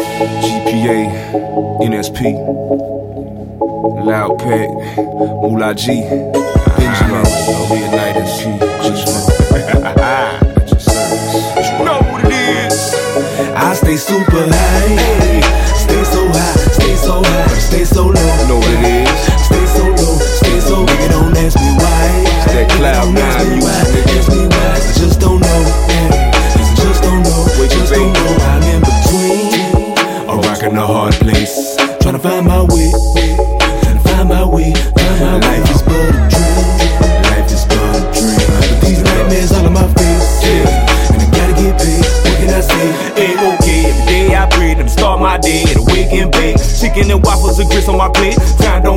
GPA, NSP, Loud Pack, Moolah G, Benjamin, Leonidas, just You know what it is. I stay super high, Trying to find my way, trying to find my way, find my life is but a dream. Life is but a dream. But these nightmares all in my face, yeah. And I gotta get paid. What can I say? Ain't okay. Every day I pray to start my day at a wake and bake. Chicken and waffles and grits on my plate. Time don't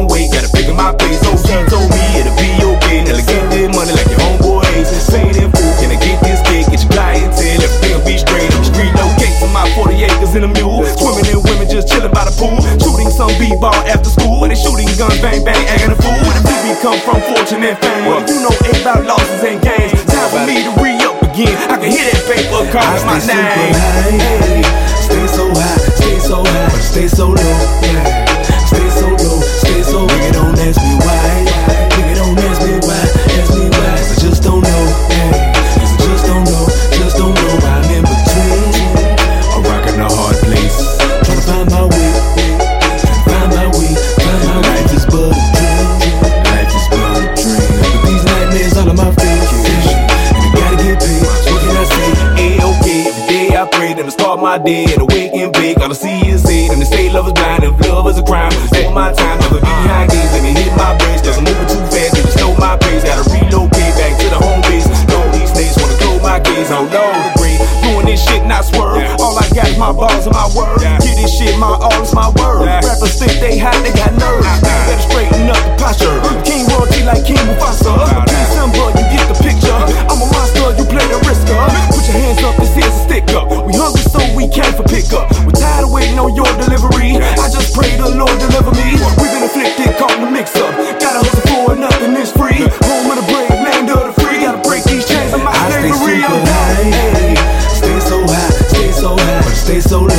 and fame. You know ain't about losses and gains. Time for me to re-up again. I can hear that paper calling my name. My day at a wake and bake. All I see is hate, and the state love is blind. If love is a crime, it's all my time. Never behind games, let me hit my brace. Cause I'm moving too fast, they just slow my pace. Gotta relocate back to the home base. Know these days wanna close my gaze. Oh the great. Doing this shit, not swerve. All I got is my balls and my word. Get this shit, my all is my word. Rappers think they hot, they got nerves. Stay so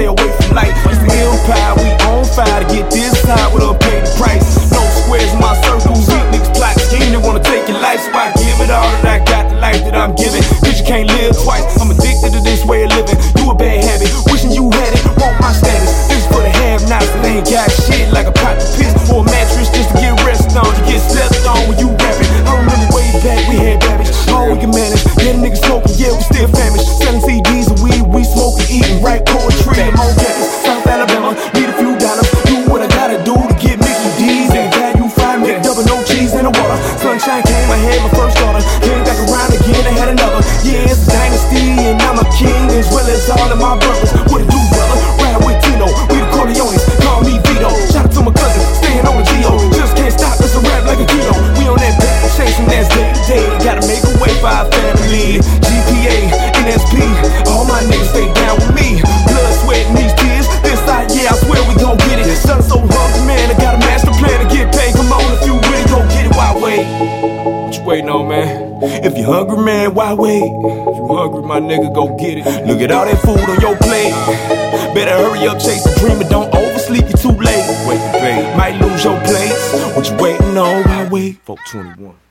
stay away from. It's the empire, we on fire to get this high with a pay the price. No squares in my circle, weak niggas plot scheme. They wanna take your life, so I give it all that I got, the life that I'm giving. Cause you can't live twice. I'm addicted to this way of living. You a bad habit, wishing you had it. Want my status. This for the have-nots that ain't got shit like a as all of my brothers. What it do, brother? Ride with Tino, we the Corleones. Call me Vito. Shout out to my cousin, staying on the Geo. Just can't stop, it's a rap like a keto. We on that paper chasing that's day to day. Gotta make a way for our family. GPA, NSP, all my niggas stay down with me. Blood, sweat, and these tears. This side, yeah, I swear we gon' get it. Son so hungry, man. I got a master plan to get paid. Come on, if you really gon' get it, why wait? What you waiting on, man? If you hungry, man, why wait? If you hungry, my nigga, go get it. Look at all that food on your plate. Better hurry up, chase the dream, and don't oversleep, you too late. Wait, might lose your place. What you waiting on? Why wait? 421.